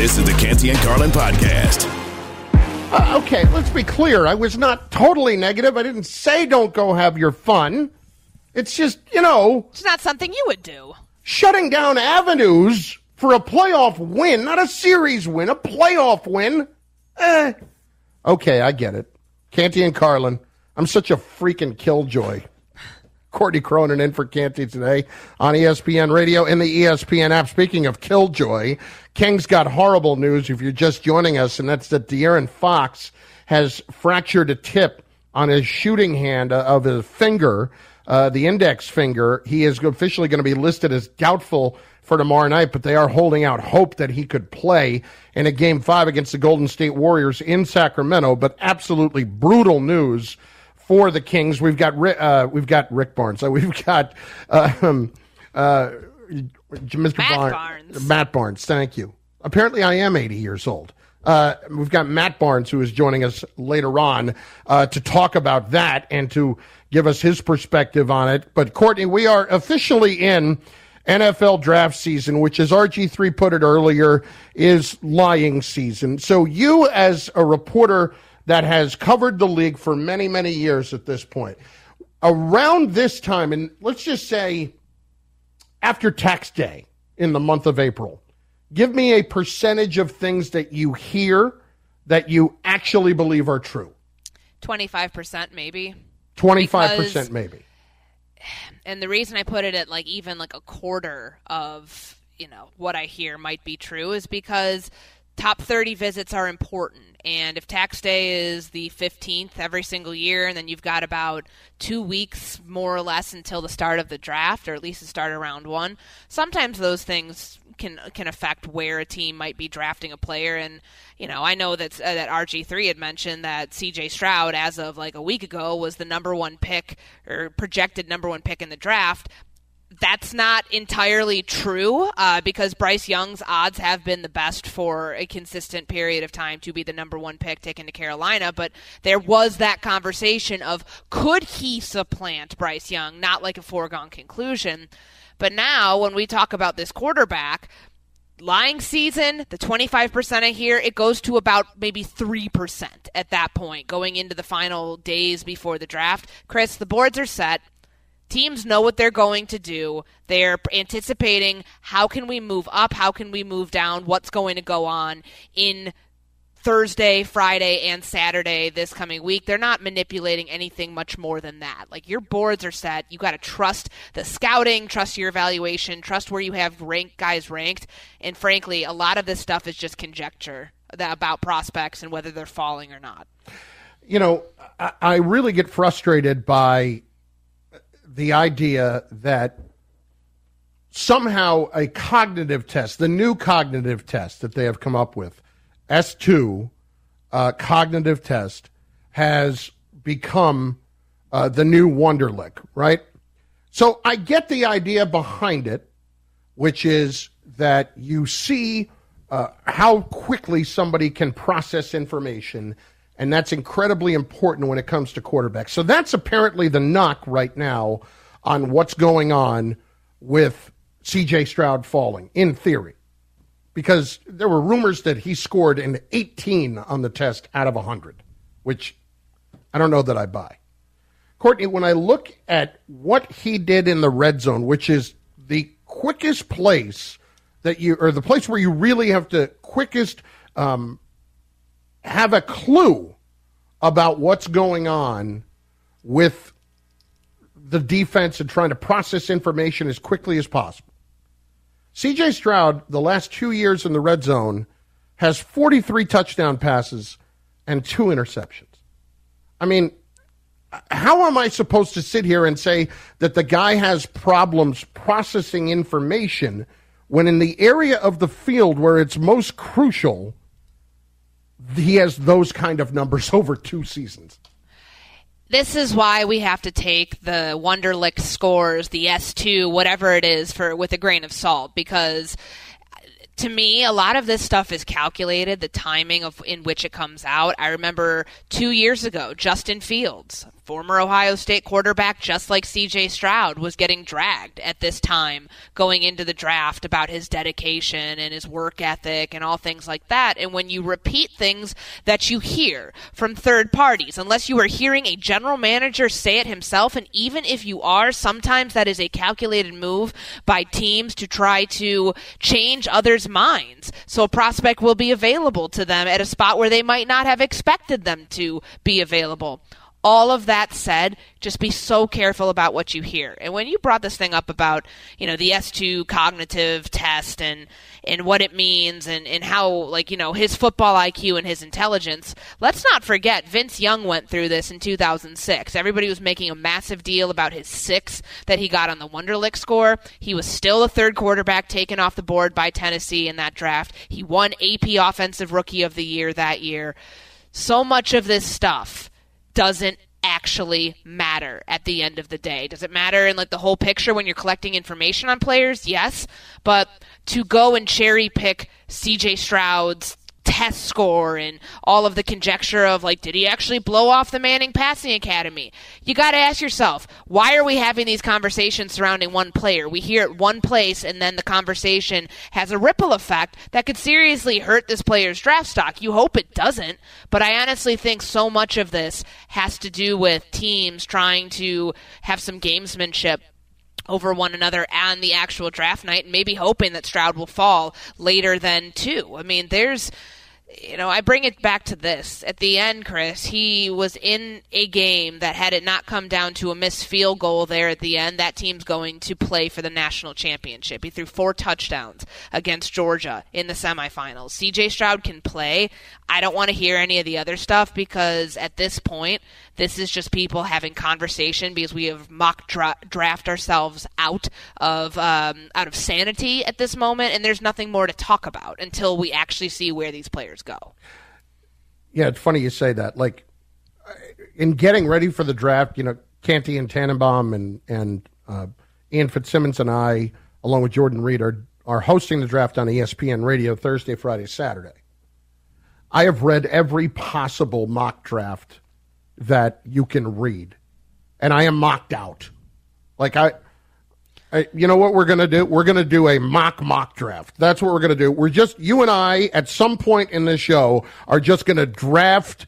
This is the Canty and Carlin podcast. Uh, okay, let's be clear. I was not totally negative. I didn't say don't go have your fun. It's just, you know, It's not something you would do. shutting down avenues for a playoff win, not a series win, a playoff win. Eh. Okay, I get it. Canty and Carlin. I'm such a freaking killjoy. Courtney Cronin in for Canty today on ESPN Radio and the ESPN app. Speaking of killjoy, King's got horrible news if you're just joining us, and that's that De'Aaron Fox has fractured a tip on his shooting hand uh, of his finger, uh, the index finger. He is officially going to be listed as doubtful for tomorrow night, but they are holding out hope that he could play in a game five against the Golden State Warriors in Sacramento. But absolutely brutal news for the Kings. We've got Rick, uh, we've got Rick Barnes. So we've got uh, um, uh, Mr. Matt Barnes, Barnes. Matt Barnes. Thank you. Apparently, I am 80 years old. Uh, we've got Matt Barnes, who is joining us later on uh, to talk about that and to give us his perspective on it. But Courtney, we are officially in NFL draft season, which, as RG3 put it earlier, is lying season. So, you as a reporter that has covered the league for many, many years at this point, around this time, and let's just say after tax day in the month of April, give me a percentage of things that you hear that you actually believe are true. 25% maybe. 25% Because- maybe. And the reason I put it at like even like a quarter of, you know, what I hear might be true is because top 30 visits are important. And if tax day is the 15th every single year, and then you've got about two weeks more or less until the start of the draft, or at least the start of round one, sometimes those things can can affect where a team might be drafting a player. And you know, I know that uh, that RG3 had mentioned that C.J. Stroud, as of like a week ago, was the number one pick or projected number one pick in the draft that's not entirely true uh, because Bryce Young's odds have been the best for a consistent period of time to be the number one pick taken to Carolina. But there was that conversation of could he supplant Bryce Young? Not like a foregone conclusion. But now, when we talk about this quarterback, lying season, the 25% I hear, it goes to about maybe 3% at that point going into the final days before the draft. Chris, the boards are set. Teams know what they're going to do. They're anticipating how can we move up, how can we move down, what's going to go on in Thursday, Friday, and Saturday this coming week. They're not manipulating anything much more than that. Like your boards are set. You got to trust the scouting, trust your evaluation, trust where you have ranked guys ranked. And frankly, a lot of this stuff is just conjecture about prospects and whether they're falling or not. You know, I, I really get frustrated by the idea that somehow a cognitive test, the new cognitive test that they have come up with, S2 uh, cognitive test, has become uh, the new Wonderlic, right? So I get the idea behind it, which is that you see uh, how quickly somebody can process information, and that's incredibly important when it comes to quarterbacks. So that's apparently the knock right now on what's going on with CJ Stroud falling, in theory, because there were rumors that he scored an 18 on the test out of 100, which I don't know that I buy. Courtney, when I look at what he did in the red zone, which is the quickest place that you, or the place where you really have to quickest um, have a clue about what's going on with the defense and trying to process information as quickly as possible. CJ Stroud, the last two years in the red zone, has 43 touchdown passes and two interceptions. I mean, how am I supposed to sit here and say that the guy has problems processing information when in the area of the field where it's most crucial, he has those kind of numbers over two seasons? this is why we have to take the Wonderlic scores, the S2, whatever it is, for with a grain of salt because to me, a lot of this stuff is calculated, the timing of in which it comes out. I remember two years ago, Justin Fields, former Ohio State quarterback, just like CJ Stroud, was getting dragged at this time going into the draft about his dedication and his work ethic and all things like that. And when you repeat things that you hear from third parties, unless you are hearing a general manager say it himself, and even if you are, sometimes that is a calculated move by teams to try to change others' minds. So a prospect will be available to them at a spot where they might not have expected them to be available. All of that said, just be so careful about what you hear. And when you brought this thing up about, you know, the S2 cognitive test and and what it means and, and how like, you know, his football IQ and his intelligence, let's not forget Vince Young went through this in 2006. Everybody was making a massive deal about his 6 that he got on the Wonderlic score. He was still a third quarterback taken off the board by Tennessee in that draft. He won AP offensive rookie of the year that year. So much of this stuff doesn't actually matter at the end of the day. Does it matter in like the whole picture when you're collecting information on players? Yes, but to go and cherry pick CJ Stroud's test score and all of the conjecture of like did he actually blow off the Manning passing academy? You got to ask yourself why are we having these conversations surrounding one player? We hear it one place and then the conversation has a ripple effect that could seriously hurt this player's draft stock. You hope it doesn't but I honestly think so much of this has to do with teams trying to have some gamesmanship over one another and the actual draft night and maybe hoping that Stroud will fall later than two. I mean, there's you know, I bring it back to this. At the end, Chris, he was in a game that had it not come down to a missed field goal there at the end, that team's going to play for the national championship. He threw four touchdowns against Georgia in the semifinals. CJ Stroud can play. I don't want to hear any of the other stuff because at this point, this is just people having conversation because we have mock dra- draft ourselves out of um, out of sanity at this moment, and there's nothing more to talk about until we actually see where these players go. Yeah, it's funny you say that. Like in getting ready for the draft, you know, Canty and Tannenbaum and and uh, Ian Fitzsimmons and I, along with Jordan Reed, are are hosting the draft on ESPN Radio Thursday, Friday, Saturday. I have read every possible mock draft that you can read, and I am mocked out. Like I, I you know what we're gonna do? We're gonna do a mock mock draft. That's what we're gonna do. We're just you and I at some point in this show are just gonna draft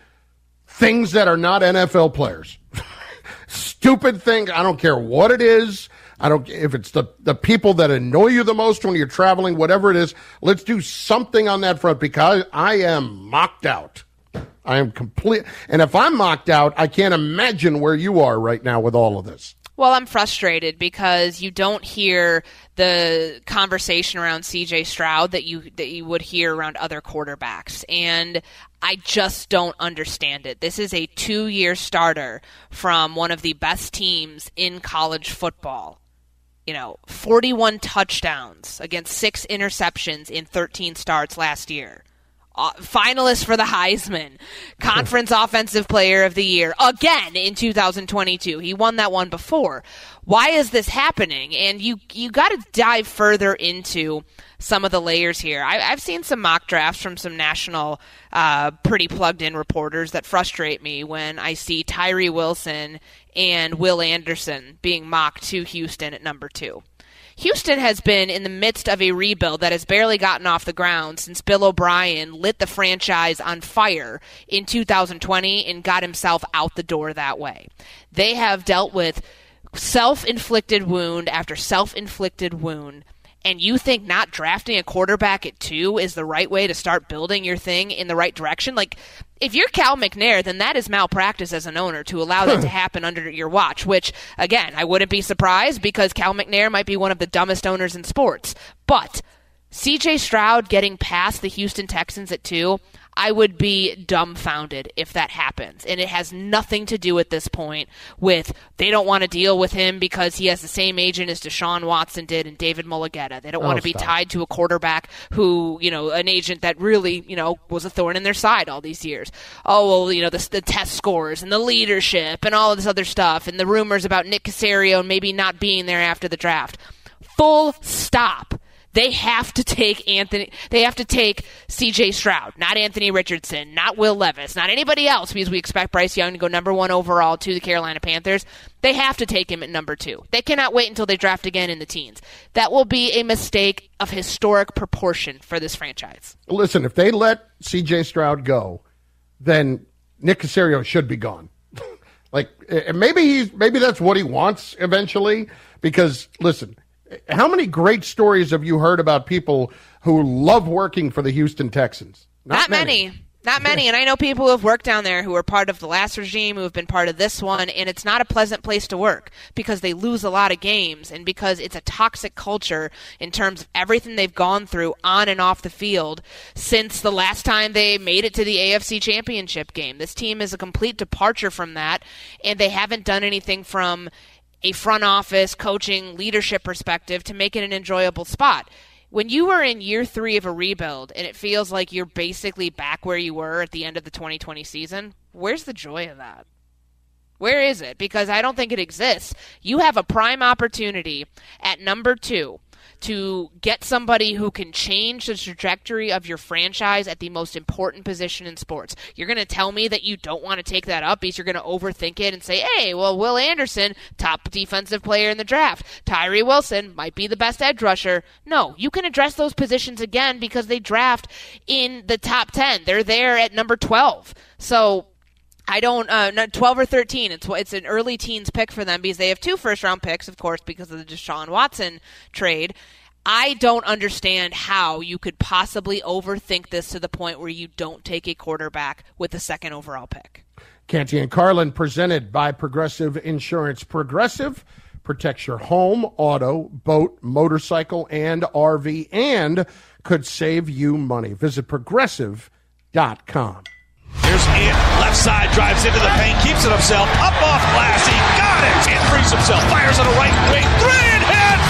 things that are not NFL players. Stupid thing. I don't care what it is. I don't if it's the the people that annoy you the most when you're traveling, whatever it is. Let's do something on that front because I am mocked out. I am complete. And if I'm mocked out, I can't imagine where you are right now with all of this. Well, I'm frustrated because you don't hear the conversation around CJ Stroud that you that you would hear around other quarterbacks and I just don't understand it. This is a 2-year starter from one of the best teams in college football. You know, 41 touchdowns against 6 interceptions in 13 starts last year uh, finalist for the Heisman, Conference Offensive Player of the Year again in 2022. He won that one before. Why is this happening? And you you got to dive further into some of the layers here. I, have seen some mock drafts from some national, uh, pretty plugged in reporters that frustrate me when I see Tyree Wilson and Will Anderson being mocked to Houston at number two. Houston has been in the midst of a rebuild that has barely gotten off the ground since Bill O'Brien lit the franchise on fire in 2020 and got himself out the door that way. They have dealt with self inflicted wound after self inflicted wound and you think not drafting a quarterback at two is the right way to start building your thing in the right direction, like if you're Cal McNair, then that is malpractice as an owner to allow that to happen under your watch, which, again, I wouldn't be surprised because Cal McNair might be one of the dumbest owners in sports. But CJ Stroud getting past the Houston Texans at two, I would be dumbfounded if that happens. And it has nothing to do at this point with they don't want to deal with him because he has the same agent as Deshaun Watson did and David Mulugheta. They don't oh, want to be tied to a quarterback who, you know, an agent that really, you know, was a thorn in their side all these years. Oh, well, you know, the, the test scores and the leadership and all of this other stuff and the rumors about Nick Caserio and maybe not being there after the draft. Full stop. They have to take Anthony. They have to take C.J. Stroud, not Anthony Richardson, not Will Levis, not anybody else, because we expect Bryce Young to go number one overall to the Carolina Panthers. They have to take him at number two. They cannot wait until they draft again in the teens. That will be a mistake of historic proportion for this franchise. Listen, if they let C.J. Stroud go, then Nick Caserio should be gone. like eh, eh, maybe he's maybe that's what he wants eventually. Because listen, how many great stories have you heard about people who love working for the Houston Texans? Not, Not many. many. Not many, and I know people who have worked down there who were part of the last regime, who have been part of this one, and it's not a pleasant place to work because they lose a lot of games and because it's a toxic culture in terms of everything they've gone through on and off the field since the last time they made it to the AFC Championship game. This team is a complete departure from that, and they haven't done anything from a front office, coaching, leadership perspective to make it an enjoyable spot when you are in year three of a rebuild and it feels like you're basically back where you were at the end of the 2020 season, where's the joy of that? Where is it? Because I don't think it exists. You have a prime opportunity at number two to get somebody who can change the trajectory of your franchise at the most important position in sports. You're going to tell me that you don't want to take that up because you're going to overthink it and say, hey, well, Will Anderson, top defensive player in the draft. Tyree Wilson might be the best edge rusher. No, you can address those positions again because they draft in the top 10. They're there at number 12. So I don't uh, not 12 or 13. It's it's an early teens pick for them because they have two first round picks, of course, because of the Deshaun Watson trade. I don't understand how you could possibly overthink this to the point where you don't take a quarterback with the second overall pick. Canty and Carlin presented by Progressive Insurance. Progressive protects your home, auto, boat, motorcycle, and RV, and could save you money. Visit progressive.com. Here's Ant, left side, drives into the paint, keeps it himself, up off glass, he got it, and frees himself, fires on the right wing, three, and hits!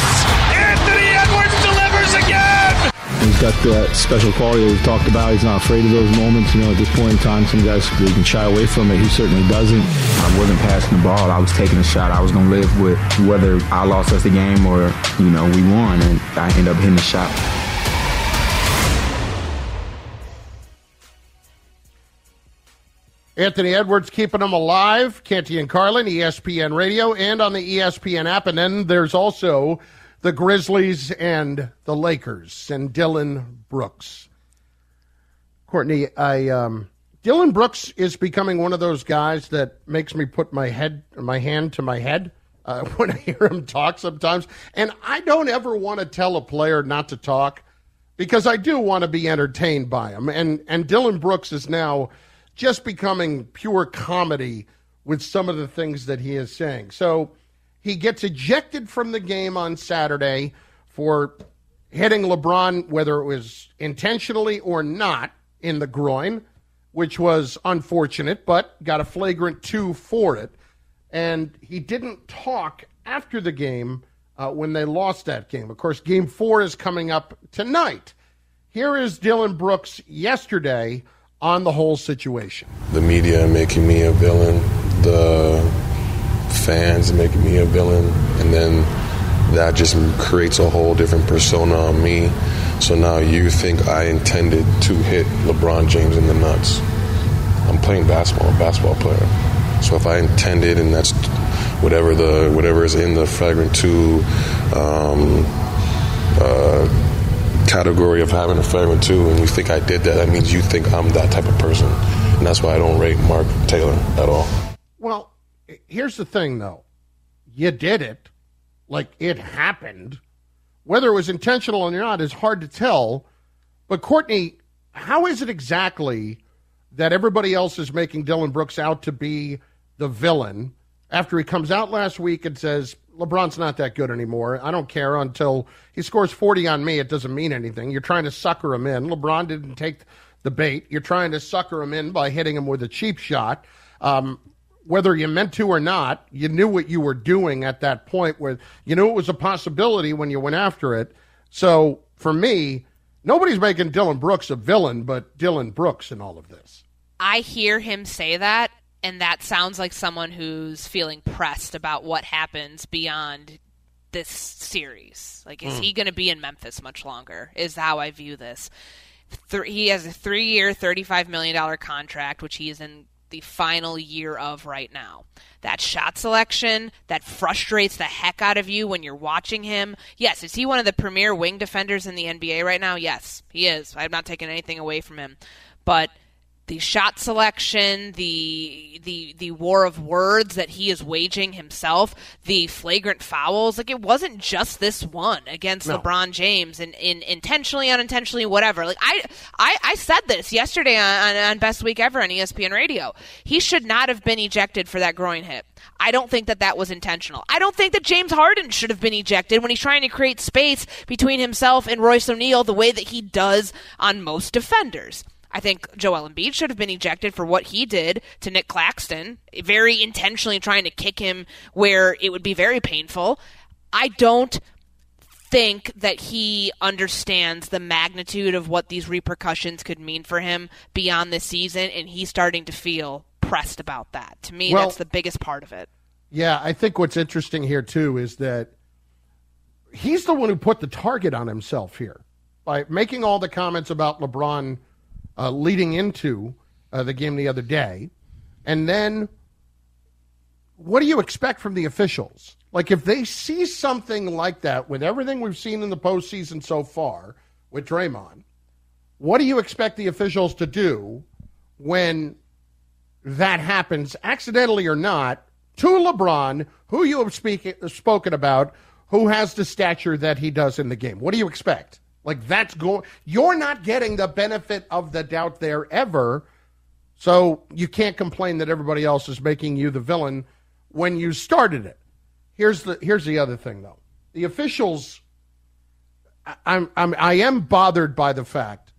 Anthony Edwards delivers again! He's got that special quality that we've talked about. He's not afraid of those moments. You know, at this point in time, some guys they can shy away from it. He certainly doesn't. I wasn't passing the ball. I was taking a shot. I was going to live with whether I lost us the game or, you know, we won. And I ended up hitting the shot. Anthony Edwards keeping them alive. Canty and Carlin, ESPN Radio, and on the ESPN app. And then there's also the Grizzlies and the Lakers and Dillon Brooks. Courtney, I um, Dillon Brooks is becoming one of those guys that makes me put my head, my hand to my head uh, when I hear him talk sometimes. And I don't ever want to tell a player not to talk because I do want to be entertained by him. And and Dillon Brooks is now just becoming pure comedy with some of the things that he is saying. So he gets ejected from the game on Saturday for hitting LeBron, whether it was intentionally or not, in the groin, which was unfortunate, but got a flagrant two for it. And he didn't talk after the game uh, when they lost that game. Of course, game four is coming up tonight. Here is Dillon Brooks yesterday on the whole situation. The media making me a villain, the fans making me a villain, and then that just creates a whole different persona on me. So now you think I intended to hit LeBron James in the nuts. I'm playing basketball, I'm a basketball player. So if I intended, and that's whatever the whatever is in the flagrant two um, uh, category of having a flagrant too, and you think I did that, that means you think I'm that type of person, and that's why I don't rate Mark Taylor at all. Well, here's the thing, though, you did it, like it happened. Whether it was intentional or not is hard to tell. But Courtney, how is it exactly that everybody else is making Dillon Brooks out to be the villain after he comes out last week and says, LeBron's not that good anymore. I don't care until he scores 40 on me. It doesn't mean anything. You're trying to sucker him in. LeBron didn't take the bait. You're trying to sucker him in by hitting him with a cheap shot. Um, whether you meant to or not, you knew what you were doing at that point where you knew it was a possibility when you went after it. So for me, nobody's making Dillon Brooks a villain, but Dillon Brooks in all of this. I hear him say that, and that sounds like someone who's feeling pressed about what happens beyond this series. Like, is mm. he going to be in Memphis much longer? Is how I view this. Th- he has a three-year, thirty-five million dollar contract, which he is in the final year of right now. That shot selection that frustrates the heck out of you when you're watching him. Yes, is he one of the premier wing defenders in the NBA right now? Yes, he is. I'm not taking anything away from him, but the shot selection, the the the war of words that he is waging himself, the flagrant fouls. Like it wasn't just this one against no. LeBron James, and in intentionally, unintentionally, whatever. Like I I, I said this yesterday on, on Best Week Ever on ESPN Radio. He should not have been ejected for that groin hit. I don't think that that was intentional. I don't think that James Harden should have been ejected when he's trying to create space between himself and Royce O'Neale the way that he does on most defenders. I think Joel Embiid should have been ejected for what he did to Nick Claxton, very intentionally trying to kick him where it would be very painful. I don't think that he understands the magnitude of what these repercussions could mean for him beyond this season, and he's starting to feel pressed about that. To me, well, that's the biggest part of it. Yeah, I think what's interesting here, too, is that he's the one who put the target on himself here by making all the comments about LeBron – uh, leading into uh, the game the other day. And then what do you expect from the officials? Like, if they see something like that with everything we've seen in the postseason so far with Draymond, what do you expect the officials to do when that happens, accidentally or not, to LeBron, who you have speak, spoken about, who has the stature that he does in the game? What do you expect? Like that's going you're not getting the benefit of the doubt there ever. So you can't complain that everybody else is making you the villain when you started it. Here's the here's the other thing though. The officials I'm I'm I am bothered by the fact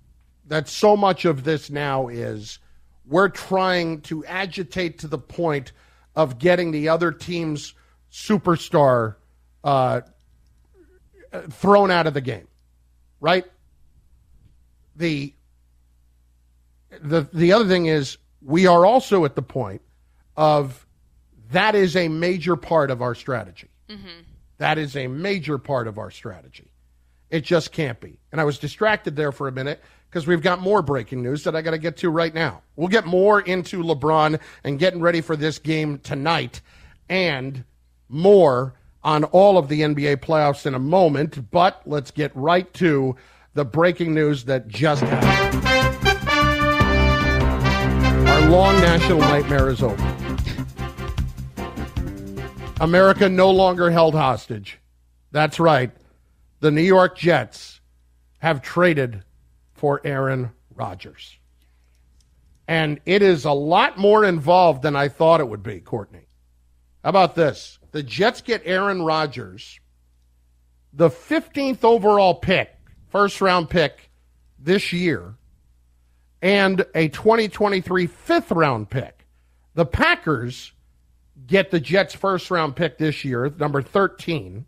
that so much of this now is we're trying to agitate to the point of getting the other team's superstar uh, thrown out of the game right? The the the other thing is we are also at the point of that is a major part of our strategy. Mm-hmm. That is a major part of our strategy. It just can't be. And I was distracted there for a minute because we've got more breaking news that I got to get to right now. We'll get more into LeBron and getting ready for this game tonight and more on all of the NBA playoffs in a moment, but let's get right to the breaking news that just happened. Our long national nightmare is over. America no longer held hostage. That's right. The New York Jets have traded for Aaron Rodgers. And it is a lot more involved than I thought it would be, Courtney. How about this? The Jets get Aaron Rodgers, the 15th overall pick, first round pick this year, and a 2023 fifth round pick. The Packers get the Jets' first round pick this year, number 13.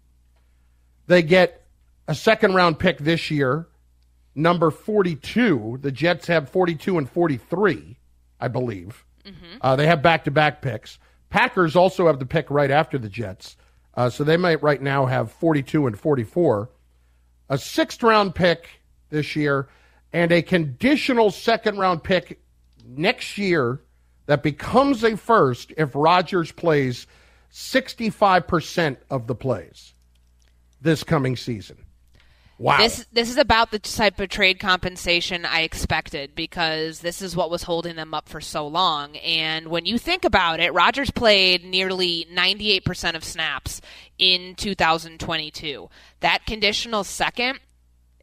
They get a second round pick this year, number 42. The Jets have 42 and 43, I believe. Mm-hmm. Uh, they have back to back picks. Packers also have the pick right after the Jets. Uh, so they might right now have 42 and 44. A sixth round pick this year and a conditional second round pick next year that becomes a first if Rodgers plays 65% of the plays this coming season. Wow. This this is about the type of trade compensation I expected because this is what was holding them up for so long. And when you think about it, Rodgers played nearly 98% of snaps in 2022. That conditional second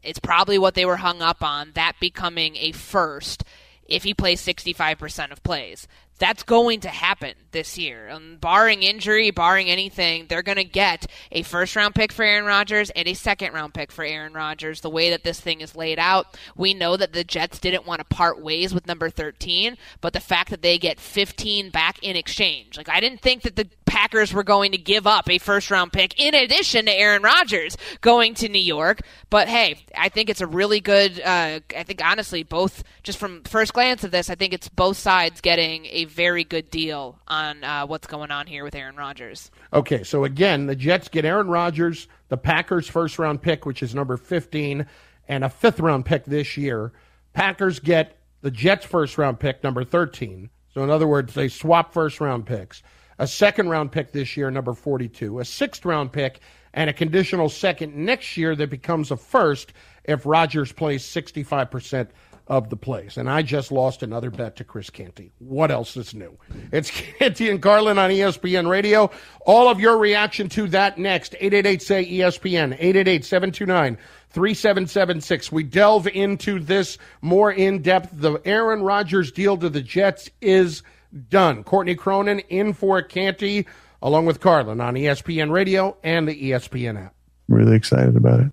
it's probably what they were hung up on, that becoming a first if he plays 65% of plays that's going to happen this year. Um, barring injury, barring anything, they're going to get a first round pick for Aaron Rodgers and a second round pick for Aaron Rodgers. The way that this thing is laid out, we know that the Jets didn't want to part ways with number 13, but the fact that they get 15 back in exchange. Like, I didn't think that the Packers were going to give up a first round pick in addition to Aaron Rodgers going to New York. But hey, I think it's a really good. Uh, I think honestly, both just from first glance of this, I think it's both sides getting a very good deal on uh, what's going on here with Aaron Rodgers. Okay, so again, the Jets get Aaron Rodgers, the Packers' first round pick, which is number 15, and a fifth round pick this year. Packers get the Jets' first round pick, number 13. So, in other words, they swap first round picks. A second round pick this year, number 42. A sixth round pick, and a conditional second next year that becomes a first if Rodgers plays 65% of the plays. And I just lost another bet to Chris Canty. What else is new? It's Canty and Carlin on ESPN Radio. All of your reaction to that next. 888 say ESPN. 888 729 3776. We delve into this more in depth. The Aaron Rodgers deal to the Jets is done. Courtney Cronin in for Canty along with Carlin on ESPN Radio and the ESPN app. Really excited about it.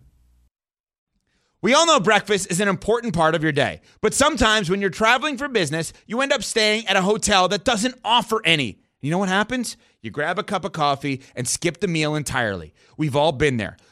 We all know breakfast is an important part of your day, but sometimes when you're traveling for business, you end up staying at a hotel that doesn't offer any. You know what happens? You grab a cup of coffee and skip the meal entirely. We've all been there.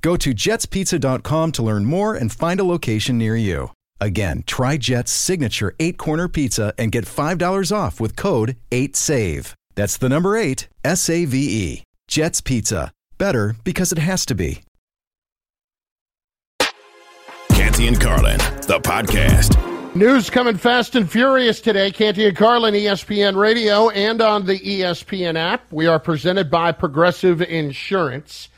Go to jetspizza.com to learn more and find a location near you. Again, try Jet's signature eight corner pizza and get $5 off with code 8SAVE. That's the number eight, S A V E. Jet's Pizza. Better because it has to be. Canty and Carlin, the podcast. News coming fast and furious today. Canty and Carlin, ESPN Radio, and on the ESPN app. We are presented by Progressive Insurance.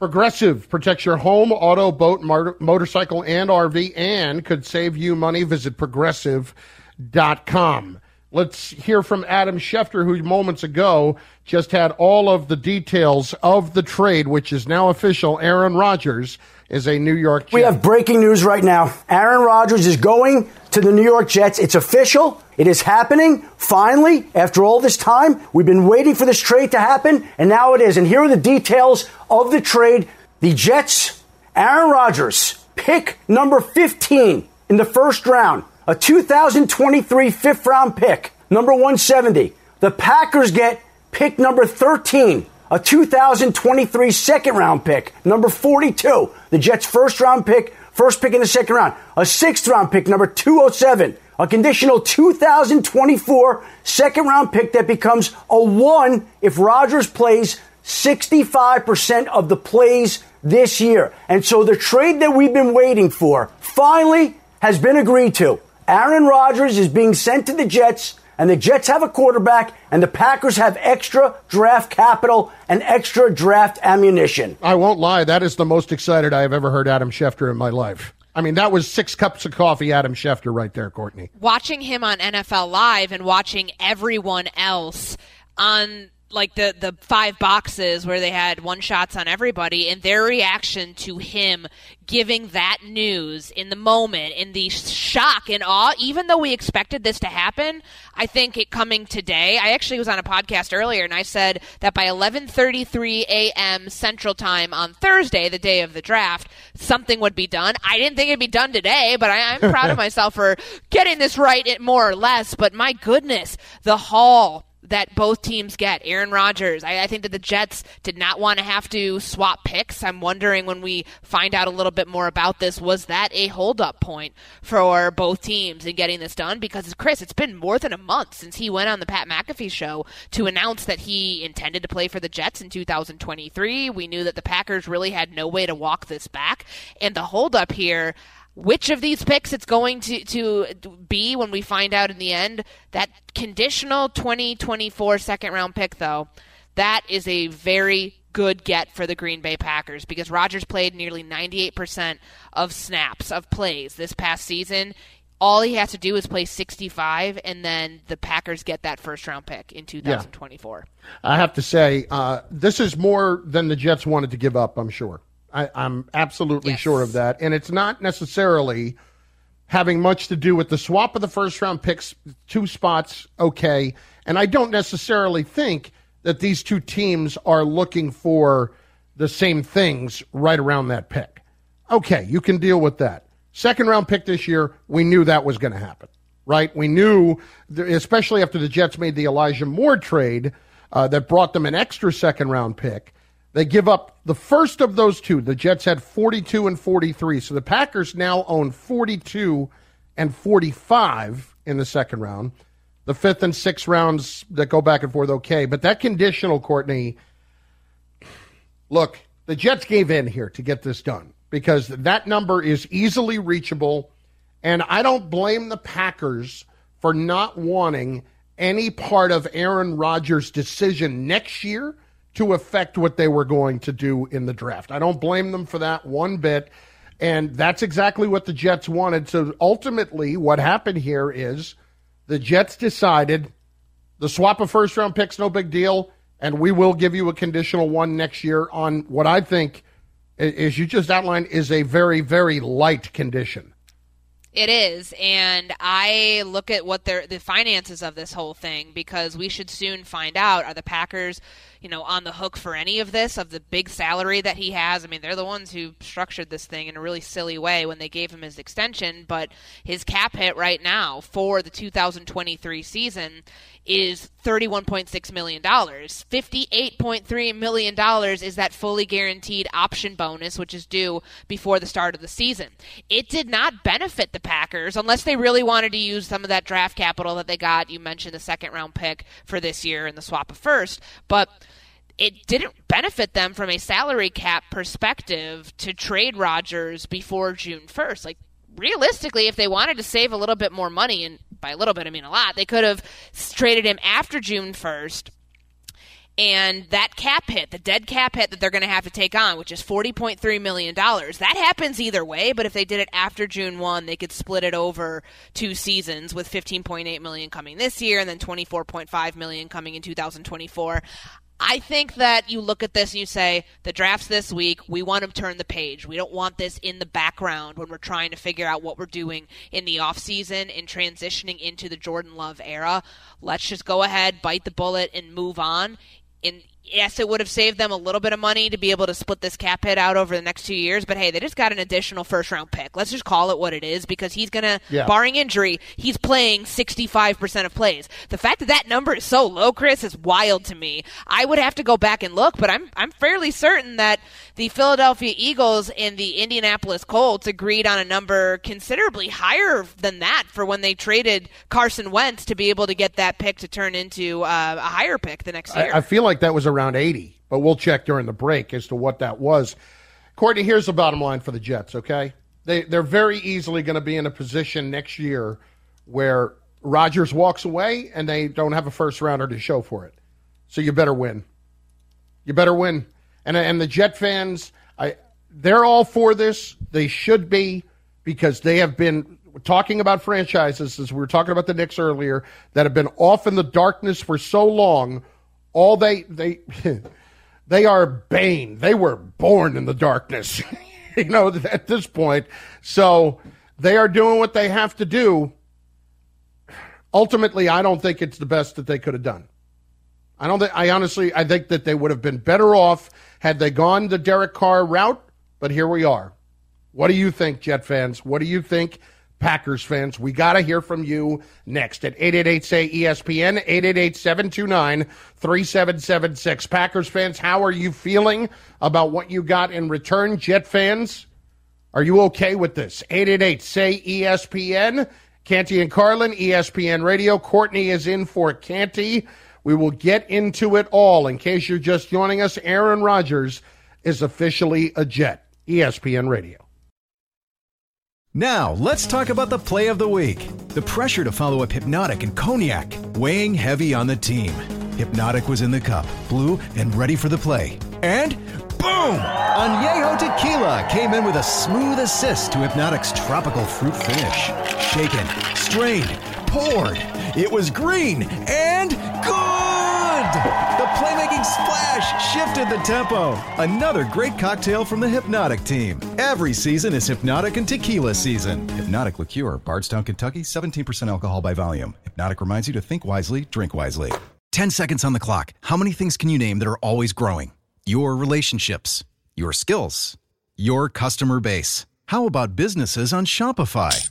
Progressive protects your home, auto, boat, motor- motorcycle, and RV and could save you money. Visit progressive.com. Let's hear from Adam Schefter, who moments ago just had all of the details of the trade, which is now official. Aaron Rodgers is a New York. We have breaking news right now. Aaron Rodgers is going to the New York Jets. It's official. It is happening. Finally, after all this time, we've been waiting for this trade to happen, and now it is. And here are the details of the trade. The Jets, Aaron Rodgers, pick number 15 in the first round, a 2023 fifth round pick, number 170. The Packers get pick number 13, a 2023 second round pick, number 42. The Jets' first round pick, first pick in the second round, a sixth round pick, number 207, a conditional 2024 second round pick that becomes a one if Rodgers plays 65% of the plays this year. And so the trade that we've been waiting for finally has been agreed to. Aaron Rodgers is being sent to the Jets, and the Jets have a quarterback, and the Packers have extra draft capital and extra draft ammunition. I won't lie, that is the most excited I have ever heard Adam Schefter in my life. I mean, that was six cups of coffee, Adam Schefter, right there, Courtney. Watching him on NFL Live and watching everyone else on like the the five boxes where they had one shots on everybody and their reaction to him giving that news in the moment in the shock and awe even though we expected this to happen i think it coming today i actually was on a podcast earlier and i said that by 11:33 a.m. central time on thursday the day of the draft something would be done i didn't think it'd be done today but I, i'm proud of myself for getting this right more or less but my goodness the haul that both teams get. Aaron Rodgers. I, I, think that the Jets did not want to have to swap picks. I'm wondering when we find out a little bit more about this, was that a holdup point for both teams in getting this done? Because Chris, it's been more than a month since he went on the Pat McAfee show to announce that he intended to play for the Jets in 2023. We knew that the Packers really had no way to walk this back, and the holdup here which of these picks it's going to, to be when we find out in the end. That conditional 2024 second round pick, though, that is a very good get for the Green Bay Packers because Rodgers played nearly 98% of snaps, of plays this past season. All he has to do is play 65, and then the Packers get that first round pick in 2024. Yeah. I have to say, uh, this is more than the Jets wanted to give up, I'm sure. I, am absolutely yes. sure of that. And it's not necessarily having much to do with the swap of the first round picks, two spots, okay. And I don't necessarily think that these two teams are looking for the same things right around that pick. Okay, you can deal with that. Second round pick this year, we knew that was going to happen, right? We knew, especially after the Jets made the Elijah Moore trade uh, that brought them an extra second round pick they give up the first of those two. The Jets had 42 and 43. So the Packers now own 42 and 45 in the second round. The fifth and sixth rounds that go back and forth, okay. But that conditional, Courtney, look, the Jets gave in here to get this done because that number is easily reachable. And I don't blame the Packers for not wanting any part of Aaron Rodgers' decision next year to affect what they were going to do in the draft. I don't blame them for that one bit. And that's exactly what the Jets wanted. So ultimately, what happened here is the Jets decided the swap of first round picks, no big deal. And we will give you a conditional one next year on what I think, as you just outlined, is a very, very light condition. It is, and I look at what their the finances of this whole thing because we should soon find out: are the Packers you know, on the hook for any of this, of the big salary that he has. I mean, they're the ones who structured this thing in a really silly way when they gave him his extension, but his cap hit right now for the 2023 season is $31.6 million. $58.3 million is that fully guaranteed option bonus, which is due before the start of the season. It did not benefit the Packers unless they really wanted to use some of that draft capital that they got. You mentioned the second round pick for this year and the swap of first, but it didn't benefit them from a salary cap perspective to trade Rodgers before June 1st. Like, realistically, if they wanted to save a little bit more money, and by a little bit I mean a lot, they could have traded him after June 1st. And that cap hit, the dead cap hit that they're going to have to take on, which is $40.3 million, that happens either way. But if they did it after June 1, they could split it over two seasons with 15.8 million coming this year and then 24.5 million coming in 2024. I think that you look at this and you say, the draft's this week. We want to turn the page. We don't want this in the background when we're trying to figure out what we're doing in the offseason and transitioning into the Jordan Love era. Let's just go ahead, bite the bullet, and move on. And yes, it would have saved them a little bit of money to be able to split this cap hit out over the next two years. But hey, they just got an additional first round pick. Let's just call it what it is because he's gonna, yeah. barring injury, he's playing sixty five percent of plays. The fact that that number is so low, Chris, is wild to me. I would have to go back and look, but I'm I'm fairly certain that the Philadelphia Eagles and the Indianapolis Colts agreed on a number considerably higher than that for when they traded Carson Wentz to be able to get that pick to turn into uh, a higher pick the next year. I, I feel like that was around 80, but we'll check during the break as to what that was. Courtney, here's the bottom line for the Jets, okay? They, they're very easily going to be in a position next year where Rodgers walks away and they don't have a first rounder to show for it. So you better win. You better win and and the Jet fans, I they're all for this. They should be because they have been talking about franchises as we were talking about the Knicks earlier that have been off in the darkness for so long. All they they they are Bane. They were born in the darkness. you know at this point, so they are doing what they have to do. Ultimately, I don't think it's the best that they could have done. I don't think I honestly I think that they would have been better off had they gone the Derek Carr route, but here we are. What do you think, Jet fans? What do you think? Packers fans. We got to hear from you next at 888 say ESPN, 888 729 3776. Packers fans, how are you feeling about what you got in return? Jet fans, are you okay with this? 888 say ESPN. Canty and Carlin, ESPN Radio. Courtney is in for Canty. We will get into it all. In case you're just joining us, Aaron Rodgers is officially a Jet. ESPN Radio. Now, let's talk about the play of the week. The pressure to follow up Hypnotic and Cognac, weighing heavy on the team. Hypnotic was in the cup, blue, and ready for the play. And boom! Añejo Tequila came in with a smooth assist to Hypnotic's tropical fruit finish. Shaken, strained, poured. It was green and good! The playmaking splash shifted the tempo. Another great cocktail from the Hypnotic team. Every season is Hypnotic and Tequila season. Hypnotic Liqueur, Bardstown, Kentucky, 17% alcohol by volume. Hypnotic reminds you to think wisely, drink wisely. 10 seconds on the clock. How many things can you name that are always growing? Your relationships, your skills, your customer base. How about businesses on Shopify?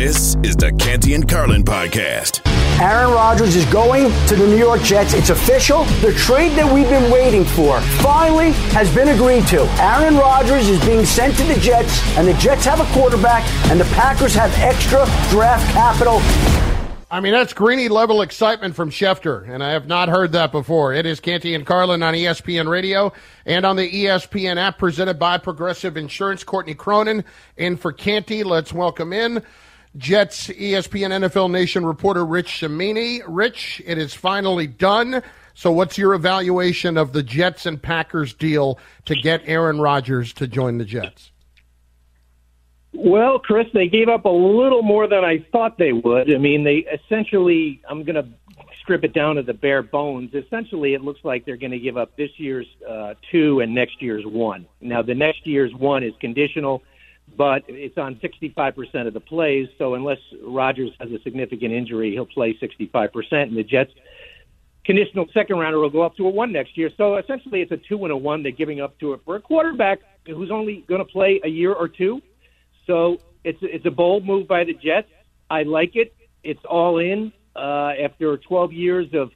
This is the Canty and Carlin podcast. Aaron Rodgers is going to the New York Jets. It's official. The trade that we've been waiting for finally has been agreed to. Aaron Rodgers is being sent to the Jets, and the Jets have a quarterback, and the Packers have extra draft capital. I mean, that's Greeny level excitement from Schefter, and I have not heard that before. It is Canty and Carlin on ESPN Radio and on the ESPN app presented by Progressive Insurance. Courtney Cronin in for Canty. Let's welcome in Jets ESPN NFL Nation reporter Rich Cimini. Rich, it is finally done. So, what's your evaluation of the Jets and Packers deal to get Aaron Rodgers to join the Jets? Well, Chris, they gave up a little more than I thought they would. I mean, they essentially, I'm going to strip it down to the bare bones. Essentially, it looks like they're going to give up this year's uh, two and next year's one. Now, the next year's one is conditional, but it's on 65% of the plays. So, unless Rodgers has a significant injury, he'll play 65%, and the Jets. Conditional second rounder will go up to a one next year. So essentially, it's a two and a one they're giving up to it for a quarterback who's only going to play a year or two. So it's it's a bold move by the Jets. I like it. It's all in uh, after 12 years of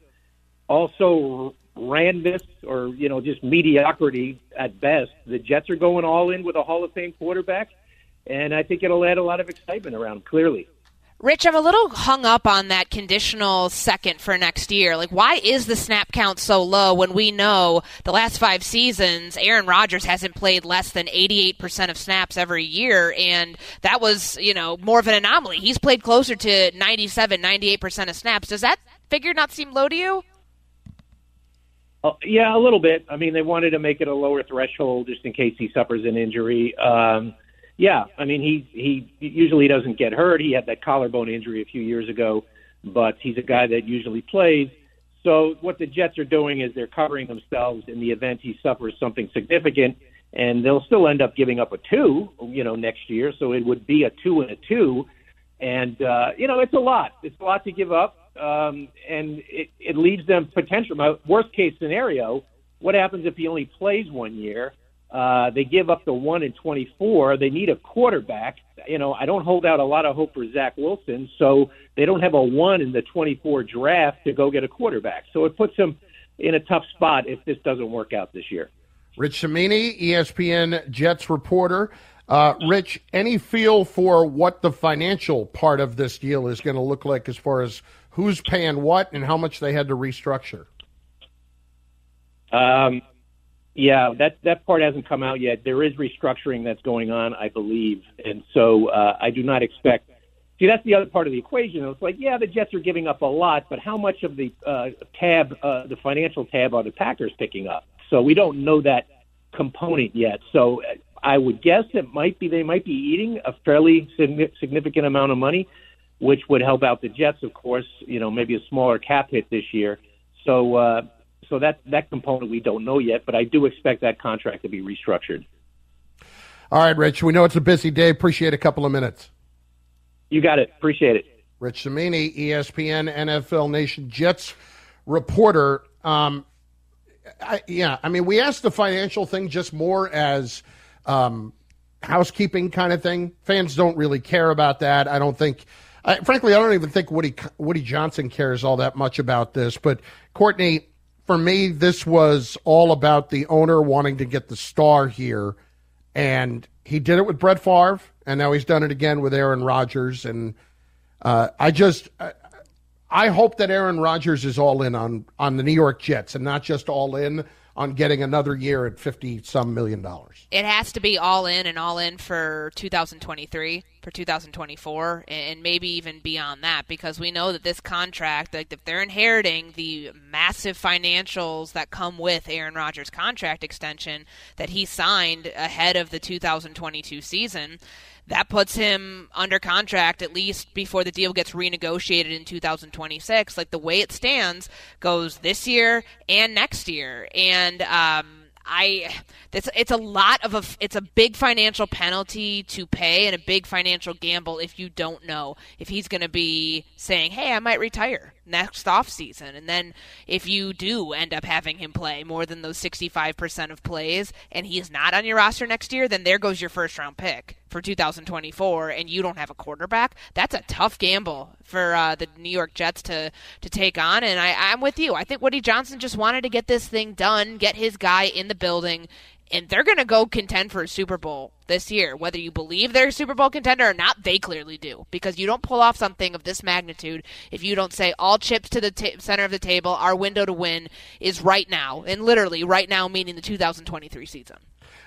also randomness or you know just mediocrity at best. The Jets are going all in with a Hall of Fame quarterback, and I think it'll add a lot of excitement around. Clearly. Rich, I'm a little hung up on that conditional second for next year. Like, why is the snap count so low when we know the last five seasons, Aaron Rodgers hasn't played less than 88% of snaps every year, and that was, you know, more of an anomaly. He's played closer to 97, 98% of snaps. Does that figure not seem low to you? Uh, yeah, a little bit. I mean, they wanted to make it a lower threshold just in case he suffers an injury. Um, yeah, I mean he he usually doesn't get hurt. He had that collarbone injury a few years ago, but he's a guy that usually plays. So what the Jets are doing is they're covering themselves in the event he suffers something significant, and they'll still end up giving up a two, you know, next year. So it would be a two and a two, and uh, you know it's a lot. It's a lot to give up, um, and it, it leaves them potential. My worst case scenario: what happens if he only plays one year? Uh, they give up the one in 24. They need a quarterback. You know, I don't hold out a lot of hope for Zach Wilson, so they don't have a one in the 24 draft to go get a quarterback. So it puts them in a tough spot if this doesn't work out this year. Rich Cimini, ESPN Jets reporter. Uh, Rich, any feel for what the financial part of this deal is going to look like as far as who's paying what and how much they had to restructure? Um, yeah, that that part hasn't come out yet. There is restructuring that's going on, I believe, and so uh, I do not expect. See, that's the other part of the equation. It's like, yeah, the Jets are giving up a lot, but how much of the uh, tab, uh, the financial tab, are the Packers picking up? So we don't know that component yet. So I would guess it might be they might be eating a fairly significant amount of money, which would help out the Jets, of course. You know, maybe a smaller cap hit this year. So, uh, so that that component we don't know yet, but I do expect that contract to be restructured. All right, Rich. We know it's a busy day. Appreciate a couple of minutes. You got it. Appreciate it. Rich Cimini, ESPN NFL Nation Jets reporter. Um, I, yeah, I mean, we asked the financial thing just more as um, housekeeping kind of thing. Fans don't really care about that. I don't think. I, frankly, I don't even think Woody Woody Johnson cares all that much about this. But Courtney, for me, this was all about the owner wanting to get the star here, and he did it with Brett Favre, and now he's done it again with Aaron Rodgers. And uh, I just, I hope that Aaron Rodgers is all in on on the New York Jets and not just all in on getting another year at 50 some million dollars. It has to be all in and all in for 2023, for 2024 and maybe even beyond that because we know that this contract like if they're inheriting the massive financials that come with Aaron Rodgers contract extension that he signed ahead of the 2022 season, that puts him under contract at least before the deal gets renegotiated in 2026. Like the way it stands goes this year and next year. And, um, I it's it's a lot of a it's a big financial penalty to pay and a big financial gamble if you don't know if he's going to be saying, "Hey, I might retire next off season." And then if you do end up having him play more than those 65% of plays and he is not on your roster next year, then there goes your first round pick for 2024 and you don't have a quarterback. That's a tough gamble for uh, the New York Jets to to take on and I I'm with you. I think Woody Johnson just wanted to get this thing done, get his guy in the building and they're going to go contend for a Super Bowl this year. Whether you believe they're a Super Bowl contender or not, they clearly do because you don't pull off something of this magnitude if you don't say all chips to the t- center of the table. Our window to win is right now, and literally right now, meaning the 2023 season.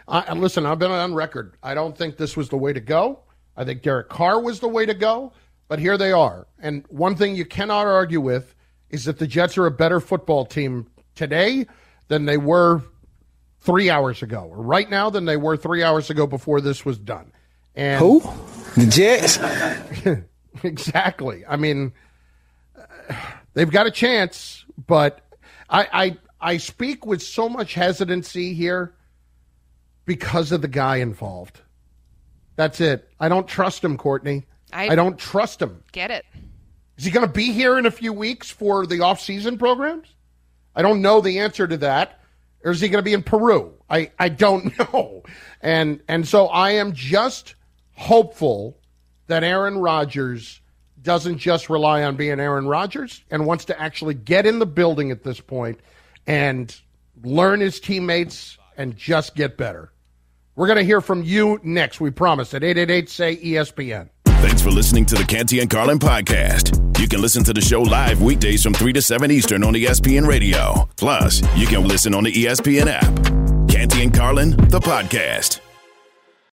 And listen, I've been on record. I don't think this was the way to go. I think Derek Carr was the way to go, but here they are. And one thing you cannot argue with is that the Jets are a better football team today than they were three hours ago, or right now than they were three hours ago before this was done. And who? The Jets. exactly. I mean, they've got a chance, but I, I I speak with so much hesitancy here because of the guy involved. That's it. I don't trust him, Courtney. I, I don't trust him. Get it. Is he going to be here in a few weeks for the off-season programs? I don't know the answer to that or is he going to be in Peru? I, I don't know. And and so I am just hopeful that Aaron Rodgers doesn't just rely on being Aaron Rodgers and wants to actually get in the building at this point and learn his teammates and just get better. We're going to hear from you next, we promise, at 888 say ESPN. Thanks for listening to the Canty and Carlin podcast. You can listen to the show live weekdays from 3 to 7 Eastern on ESPN Radio. Plus, you can listen on the ESPN app. Canty and Carlin, the podcast.